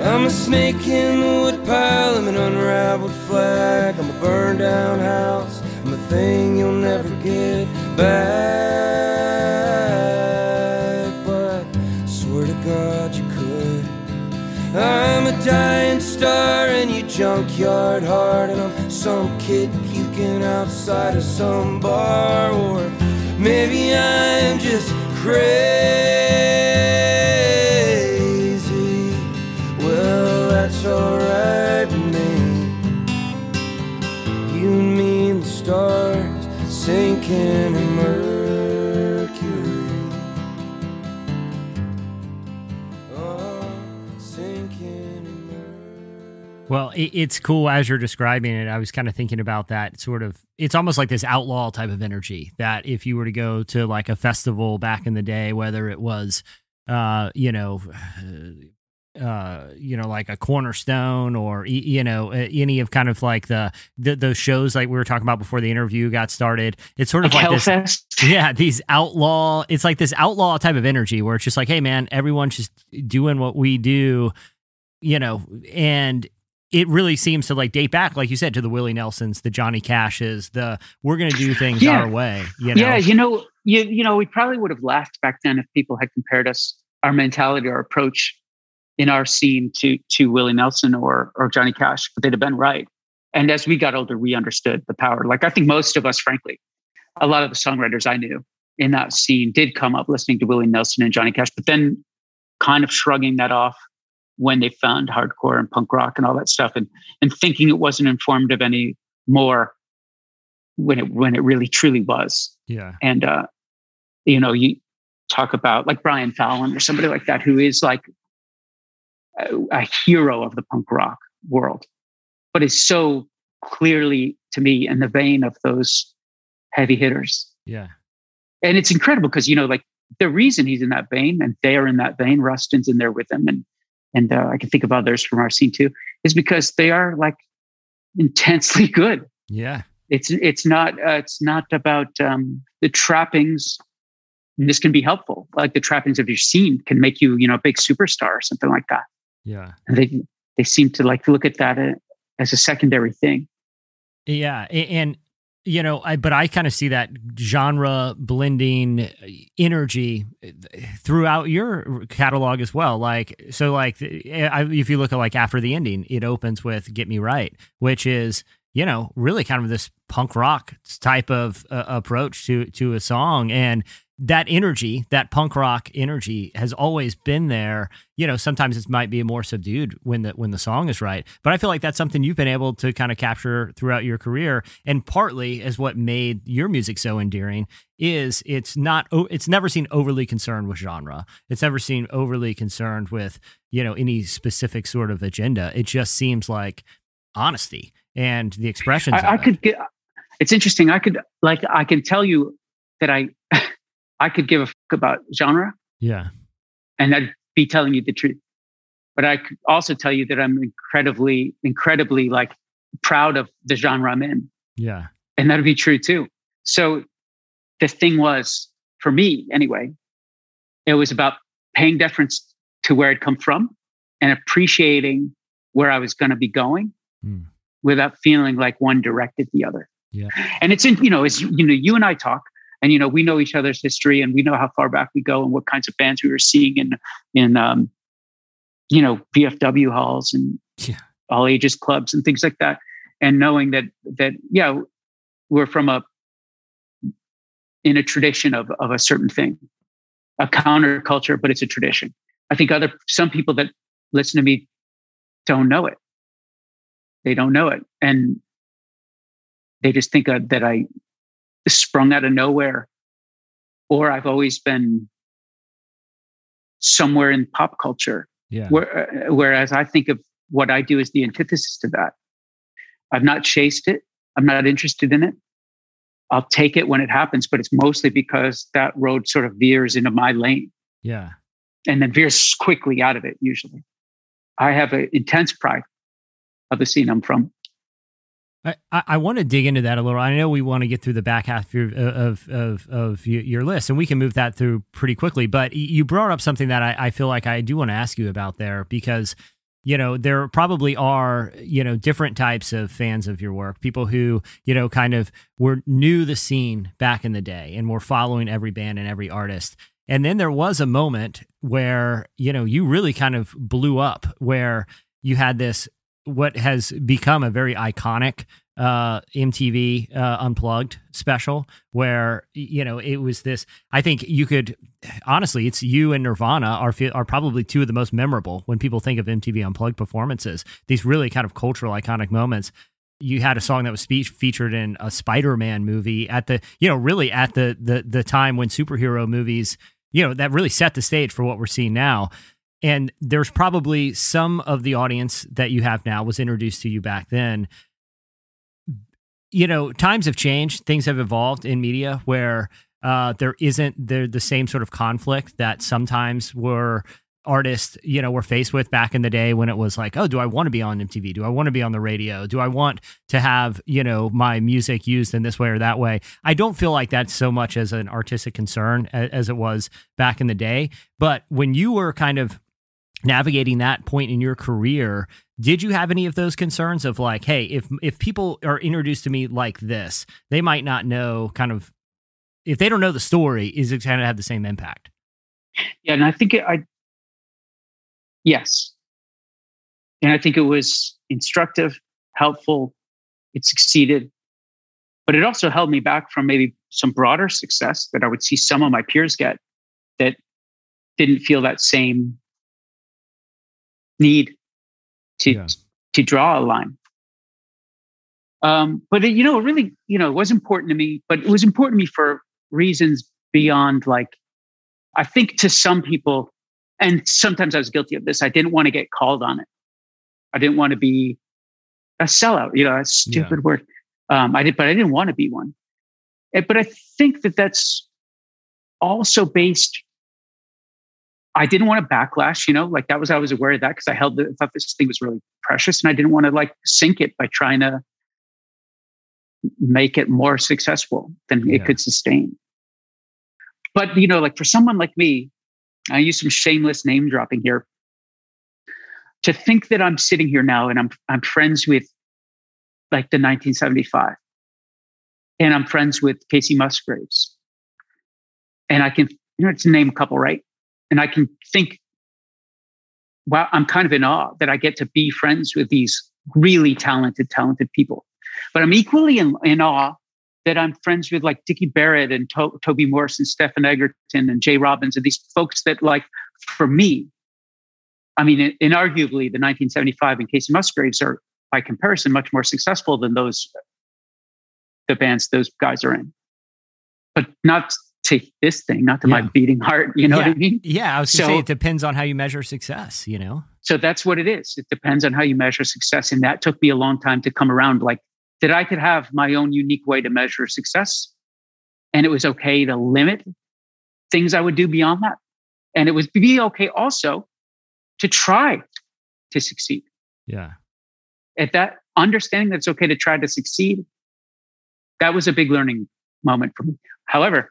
I'm a snake in the woodpile, I'm an unraveled flag, I'm a burned down house, I'm a thing you'll never get back. But swear to God you could. I'm a dying star in your junkyard heart, and I'm some kid puking outside of some bar, or maybe I'm just crazy. Alright with me. You and me and the stars sinking in Mercury. Oh, sinking in Mercury. Well, it, it's cool as you're describing it. I was kind of thinking about that sort of. It's almost like this outlaw type of energy that if you were to go to like a festival back in the day, whether it was, uh, you know, uh, you know, like a Cornerstone or you know any of kind of like the, the those shows like we were talking about before the interview got started. It's sort of Like like this <laughs> yeah, these outlaw. It's like this outlaw type of energy where it's just like, hey, man, everyone's just doing what we do, you know, and it really seems to like date back, like you said, to the Willie Nelsons, the Johnny Cashes, the we're going to do things Yeah. our way. You know, Yeah, you know, you you know, we probably would have laughed back then if people had compared us our mentality our approach in our scene to to Willie Nelson or or Johnny Cash, but they'd have been right. And as we got older, we understood the power. Like I think most of us, frankly, a lot of the songwriters I knew in that scene did come up listening to Willie Nelson and Johnny Cash, but then kind of shrugging that off when they found hardcore and punk rock and all that stuff and and thinking it wasn't informative anymore when it when it really truly was yeah, and uh you know you talk about like brian fallon or somebody like that who is like a, hero of the punk rock world but is so clearly to me in the vein of those heavy hitters yeah, and it's incredible because you know like the reason he's in that vein and they're in that vein ruston's in there with them and and uh, i can think of others from our scene too is because they are like intensely <laughs> good yeah, it's it's not uh, it's not about um, the trappings. And this can be helpful, like the trappings of your scene can make you, you know, a big superstar or something like that. Yeah. And they they seem to like to look at that uh, as a secondary thing. Yeah, and you know, I but I kind of see that genre blending uh, energy uh, throughout your catalog as well. Like so, like I, if you look at like after the ending, it opens with "Get Me Right," which is you know really kind of this punk rock type of uh, approach to to a song, and that energy, that punk rock energy has always been there. You know, sometimes it might be more subdued when the when the song is right, but I feel like that's something you've been able to kind of capture throughout your career and partly is what made your music so endearing is it's not it's never seen overly concerned with genre. It's never seen overly concerned with, you know, any specific sort of agenda. It just seems like honesty and the expressions. I, I could get it's interesting. I could like I can tell you that I I could give a fuck about genre. Yeah. And I'd be telling you the truth. But I could also tell you that I'm incredibly, incredibly like proud of the genre I'm in. Yeah. And that'd be true too. So the thing was, for me anyway, it was about paying deference to where it come from and appreciating where I was going to be going mm. without feeling like one directed the other. Yeah. And it's in, you know, as you know, you and I talk, and you know we know each other's history and we know how far back we go and what kinds of bands we were seeing in in um, you know VFW halls and yeah. all ages clubs and things like that. And knowing that that yeah we're from a in a tradition of of a certain thing a counterculture but it's a tradition. I think other some people that listen to me don't know it. They don't know it. And they just think that i sprung out of nowhere, or I've always been somewhere in pop culture. Yeah. Where, uh, whereas I think of what I do as the antithesis to that. I've not chased it. I'm not interested in it. I'll take it when it happens, but it's mostly because that road sort of veers into my lane. Yeah. And then veers quickly out of it, usually. I have an intense pride of the scene I'm from. I, I want to dig into that a little. I know we want to get through the back half of your, of, of, of your list, and we can move that through pretty quickly. But you brought up something that I, I feel like I do want to ask you about there because you know there probably are you know different types of fans of your work people who you know kind of were knew the scene back in the day and were following every band and every artist and then there was a moment where you know you really kind of blew up where you had this what has become a very iconic uh, MTV uh, Unplugged special, where you know it was this. I think you could honestly, it's you and Nirvana are are probably two of the most memorable when people think of MTV Unplugged performances. These really kind of cultural iconic moments. You had a song that was featured in a Spider-Man movie at the you know really at the the the time when superhero movies you know that really set the stage for what we're seeing now. And there's probably some of the audience that you have now was introduced to you back then. You know, times have changed, things have evolved in media where uh, there isn't the, the same sort of conflict that sometimes were artists, you know, were faced with back in the day when it was like, oh, do I want to be on MTV? Do I want to be on the radio? Do I want to have, you know, my music used in this way or that way? I don't feel like that's so much as an artistic concern as, as it was back in the day. But when you were kind of navigating that point in your career did you have any of those concerns of like hey if if people are introduced to me like this they might not know kind of if they don't know the story is it going to have the same impact? Yeah and i think it, i yes. And i think it was instructive helpful it succeeded. But it also held me back from maybe some broader success that i would see some of my peers get that didn't feel that same need to yeah. to draw a line. Um, but it, you know, it really, you know, it was important to me, but it was important to me for reasons beyond like, I think to some people, and sometimes I was guilty of this. I didn't want to get called on it. I didn't want to be a sellout. You know, a stupid yeah. word. Um, I did, but I didn't want to be one. But I think that that's also based I didn't want to backlash, you know, like that was, I was aware of that because I held the, thought this thing was really precious and I didn't want to like sink it by trying to make it more successful than yeah. it could sustain. But, you know, like for someone like me, I use some shameless name dropping here. To think that I'm sitting here now and I'm, I'm friends with like the 1975 and I'm friends with Kacey Musgraves. And I can, you know, to name a couple, right? And I can think, wow, I'm kind of in awe that I get to be friends with these really talented, talented people. But I'm equally in, in awe that I'm friends with like Dickie Barrett and to- Toby Morse and Stephen Egerton and J. Robbins and these folks that like for me, I mean, inarguably the 1975 and Kacey Musgraves are by comparison much more successful than those the bands those guys are in. But not to this thing, not to yeah. my beating heart. You know yeah. what I mean? Yeah, I was going to so, say it depends on how you measure success. You know. So that's what it is. It depends on how you measure success, and that took me a long time to come around. Like that, I could have my own unique way to measure success, and it was okay to limit things I would do beyond that, and it was be okay also to try to succeed. Yeah. At that understanding that it's okay to try to succeed, that was a big learning moment for me. However,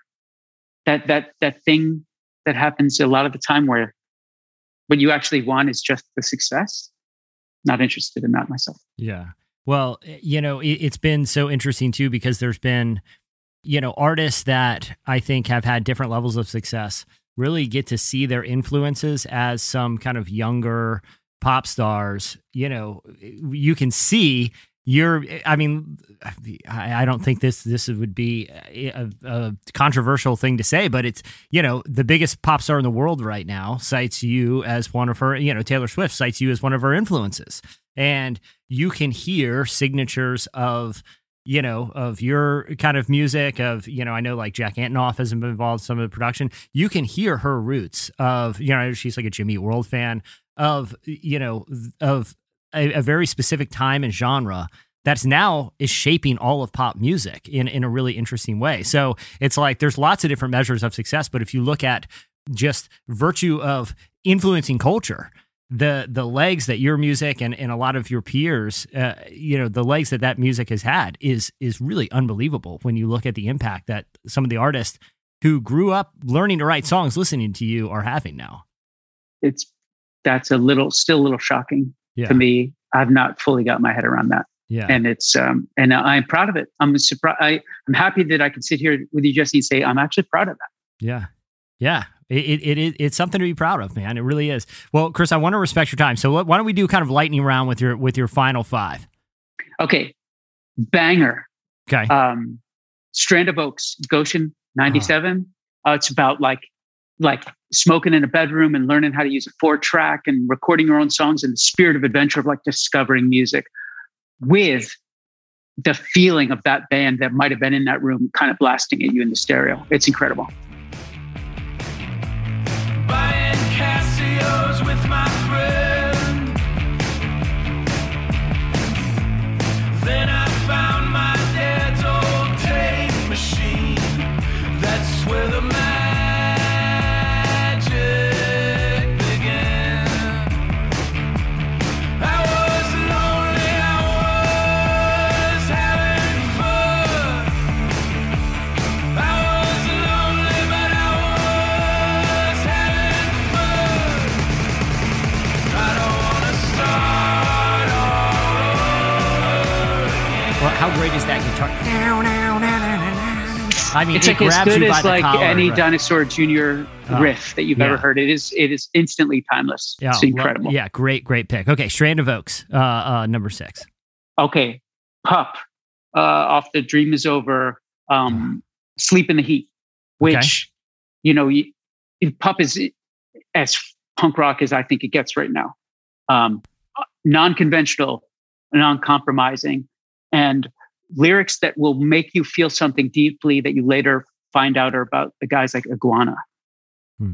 that that that thing that happens a lot of the time where what you actually want is just the success. Not interested in that myself. Yeah. Well eh, you know it, it's been so interesting too because there's been you know artists that i think have had different levels of success really get to see their influences as some kind of younger pop stars. You know you can see you're i mean i don't think this this would be a, a, controversial thing to say but it's you know the biggest pop star in the world right now cites you as one of her you know taylor swift cites you as one of her influences. And you can hear signatures of you know of your kind of music of you know i know like jack antonoff has been involved in some of the production. You can hear her roots of you know she's like a jimmy world fan of you know of a, a very specific time and genre that's now is shaping all of pop music in, in a really interesting way. So it's like there's lots of different measures of success, but if you look at just virtue of influencing culture, the the legs that your music and, and a lot of your peers, uh, you know, the legs that that music has had is is really unbelievable when you look at the impact that some of the artists who grew up learning to write songs listening to you are having now. It's that's a little still a little shocking yeah. to me. I've not fully got my head around that. Yeah. And it's um and I'm proud of it. I'm surprised. I, I'm happy that I can sit here with you, Jesse, and say I'm actually proud of that. Yeah. Yeah. It, it, it, it's something to be proud of, man. It really is. Well, Chris, I want to respect your time. So why don't we do kind of lightning round with your with your final five? Okay. Banger. Okay. Um, Strand of Oaks, Goshen, 97. Oh. Uh, it's about like like smoking in a bedroom and learning how to use a four track and recording your own songs in the spirit of adventure of like discovering music with the feeling of that band that might have been in that room kind of blasting at you in the stereo. It's incredible. how I mean, it's it like as good as like collar, any right? Dinosaur Jr. Oh, riff that you've yeah. ever heard. It is it is instantly timeless. Yeah, it's incredible. Well, yeah, great, great pick. Okay, Strand of Oaks, uh, uh, number six. Okay, Pup uh, off the Dream Is Over, um, Sleep in the Heat, which okay. you know, you, Pup is as punk rock as I think it gets right now. Um, non-conventional, non-compromising and lyrics that will make you feel something deeply that you later find out are about the guys like Iguana. Hmm.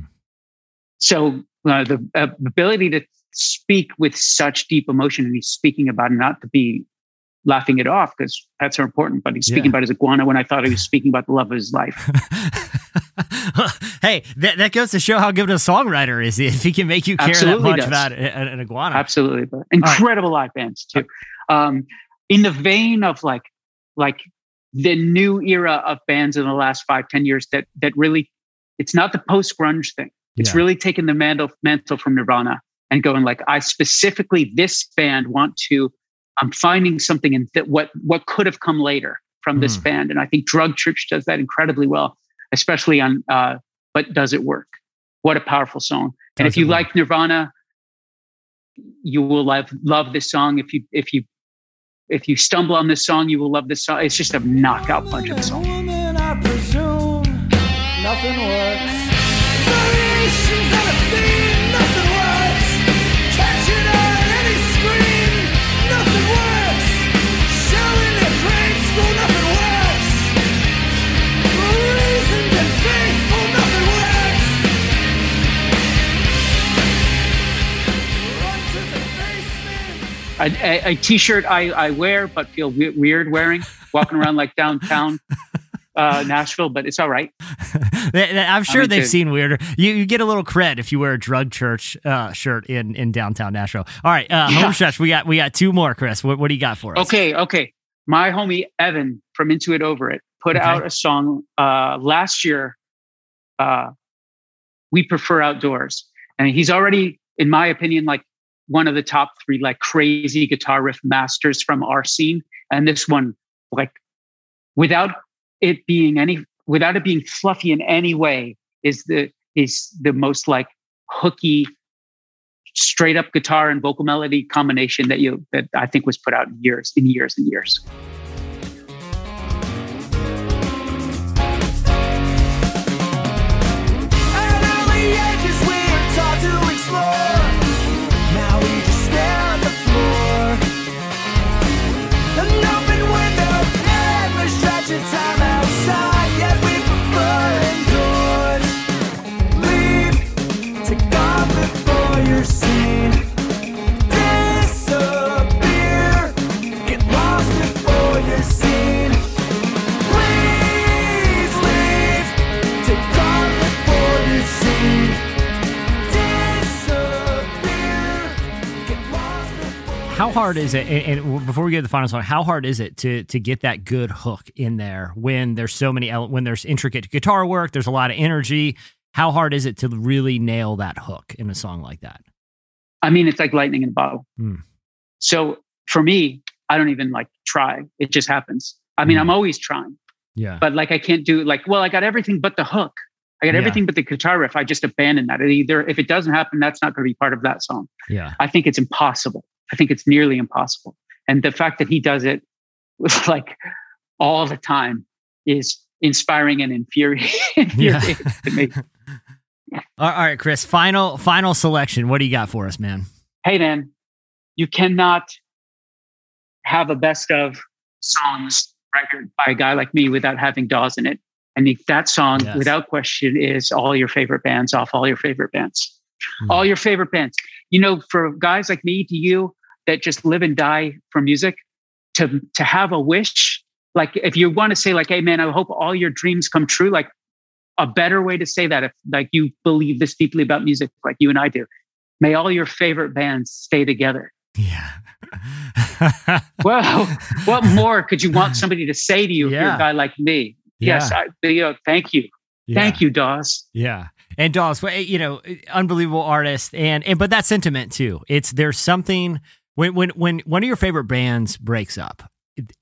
So uh, the uh, ability to speak with such deep emotion, and he's speaking about it not to be laughing it off because that's so important. But he's speaking yeah. about his iguana when I thought he was speaking about the love of his life. <laughs> hey, that, that goes to show how good a songwriter is if he can make you care Absolutely that much does. about an, an iguana. Absolutely, but incredible right. live bands too. Um, in the vein of like like the new era of bands in the last five ten years that that really it's not the post grunge thing it's yeah. really taking the mantle mantle from nirvana and going like i specifically this band want to i'm finding something in that what what could have come later from this mm. band and i think drug church does that incredibly well especially on uh but does it work what a powerful song and if you work. like nirvana you will love love this song if you if you if you stumble on this song, you will love this song. It's just a knockout punch of a song. A, a, a t-shirt I, I wear but feel we- weird wearing, walking around like downtown <laughs> uh, Nashville, but it's all right. I'm sure me they've seen weirder. You, you get a little cred if you wear a drug church uh, shirt in, in downtown Nashville. All right, uh, Yeah. home stretch. We got we got two more, Chris. What, what do you got for us? Okay, okay. My homie Evan from Into It Over It put Okay. out a song uh, last year. Uh, we prefer outdoors, and he's already, in my opinion, like one of the top three like crazy guitar riff masters from our scene. And this one, like, without it being any, without it being fluffy in any way, is the is the most like hooky straight up guitar and vocal melody combination that you that I think was put out in years in years and years. Hard is it? And, and before we get to the final song, how hard is it to to get that good hook in there when there's so many ele- when there's intricate guitar work, there's a lot of energy. How hard is it to really nail that hook in a song like that? I mean, it's like lightning in a bottle. Hmm. So for me, I don't even like try. It just happens. I mean, Hmm. I'm always trying, Yeah. but like I can't do like, well, I got everything but the hook. I got Yeah. everything but the guitar riff. I just abandon that. It either if it doesn't happen, that's not going to be part of that song. Yeah. I think it's impossible. I think it's nearly impossible. And the fact that he does it with <laughs> like all the time is inspiring and infuriating, <laughs> infuriating to me. <laughs> All all right, Chris. Final final selection. What do you got for us, man? hey man, you cannot have a best of songs record by a guy like me without having Dawes in it. And if that song, Yes. without question, is all your favorite bands off all your favorite bands. Hmm. All your favorite bands. You know, for guys like me to you that just live and die for music, to to have a wish, like if you want to say, like, hey man, I hope all your dreams come true, like a better way to say that if like you believe this deeply about music like you and I do. May all your favorite bands stay together. Yeah. <laughs> Well, what more could you want <laughs> somebody to say to you if you're Yeah. a guy like me? Yes, I, you know, thank you. Thank you, Dawes. Yeah. And Dawes, eh, you know, eh, unbelievable artist and, and but that sentiment too. It's there's something when when when one of your favorite bands breaks up,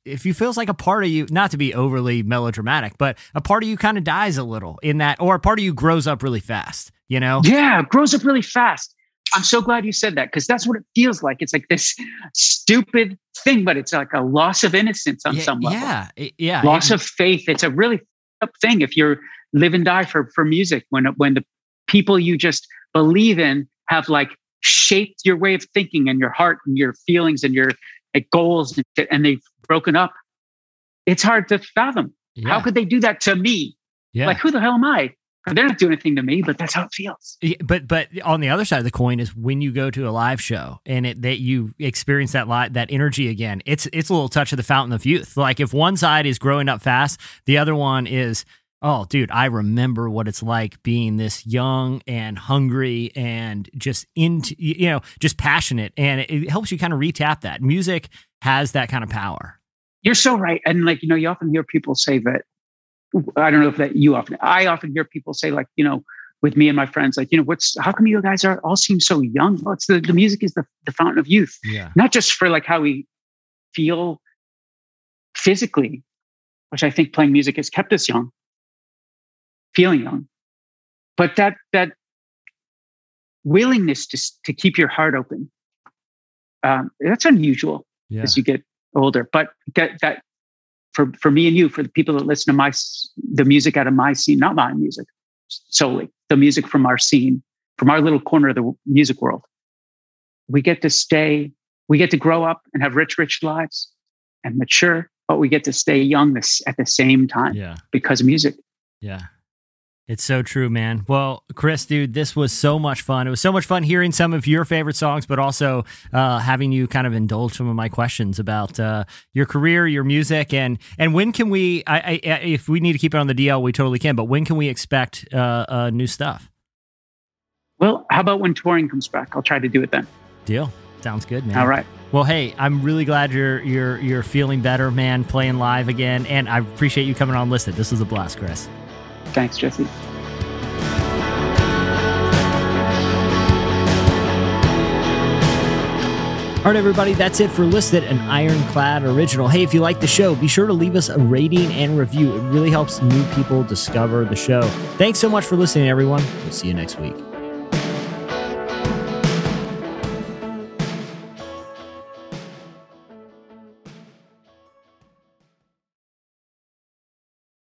if you feels like a part of you, not to be overly melodramatic, but a part of you kind of dies a little in that, or a part of you grows up really fast, you know? Yeah, grows up really fast. I'm so glad you said that because that's what it feels like. It's like this stupid thing, but it's like a loss of innocence on yeah, some level. yeah, yeah. Loss of faith. It's a really up thing if you're live and die for for music when when the people you just believe in have like shaped your way of thinking and your heart and your feelings and your like, goals and, shit, and they've broken up. It's hard to fathom. yeah, How could they do that to me? yeah. Like, who the hell am I? They're not doing anything to me, but that's how it feels. Yeah, but but on the other side of the coin is when you go to a live show and it that you experience that light that energy again. It's it's a little touch of the fountain of youth. Like if one side is growing up fast, the other one is oh dude, I remember what it's like being this young and hungry and just into you know just passionate, and it, it helps you kind of retap that. Music has that kind of power. You're so right. And like, you know, you often hear people say that, I don't know if that you often, I often hear people say like, you know, with me and my friends, like, you know, what's, how come you guys are all seem so young? Well, it's the, the music is the, the fountain of youth, Yeah, not just for like how we feel physically, which I think playing music has kept us young, feeling young, but that, that willingness to, to keep your heart open. Um, that's unusual yeah. as you get older. But that that for for me and you, for the people that listen to my the music out of my scene, not my music solely, the music from our scene, from our little corner of the music world, we get to stay, we get to grow up and have rich, rich lives and mature, but we get to stay young this at the same time. Yeah. Because of music. Yeah. It's so true, man. Well, Chris, dude, this was so much fun. It was so much fun hearing some of your favorite songs, but also uh, having you kind of indulge some of my questions about uh, your career, your music, and and when can we? I, I, if we need to keep it on the DL, we totally can. But when can we expect uh, uh, new stuff? Well, how about when touring comes back? I'll try to do it then. Deal. Sounds good, man. All right. Well, hey, I'm really glad you're you're you're feeling better, man. Playing live again, and I appreciate you coming on. List It. This was a blast, Chris. Thanks, Jesse. All right, everybody, that's it for List It, an Ironclad original. Hey, if you like the show, be sure to leave us a rating and review. It really helps new people discover the show. Thanks so much for listening, everyone. We'll see you next week.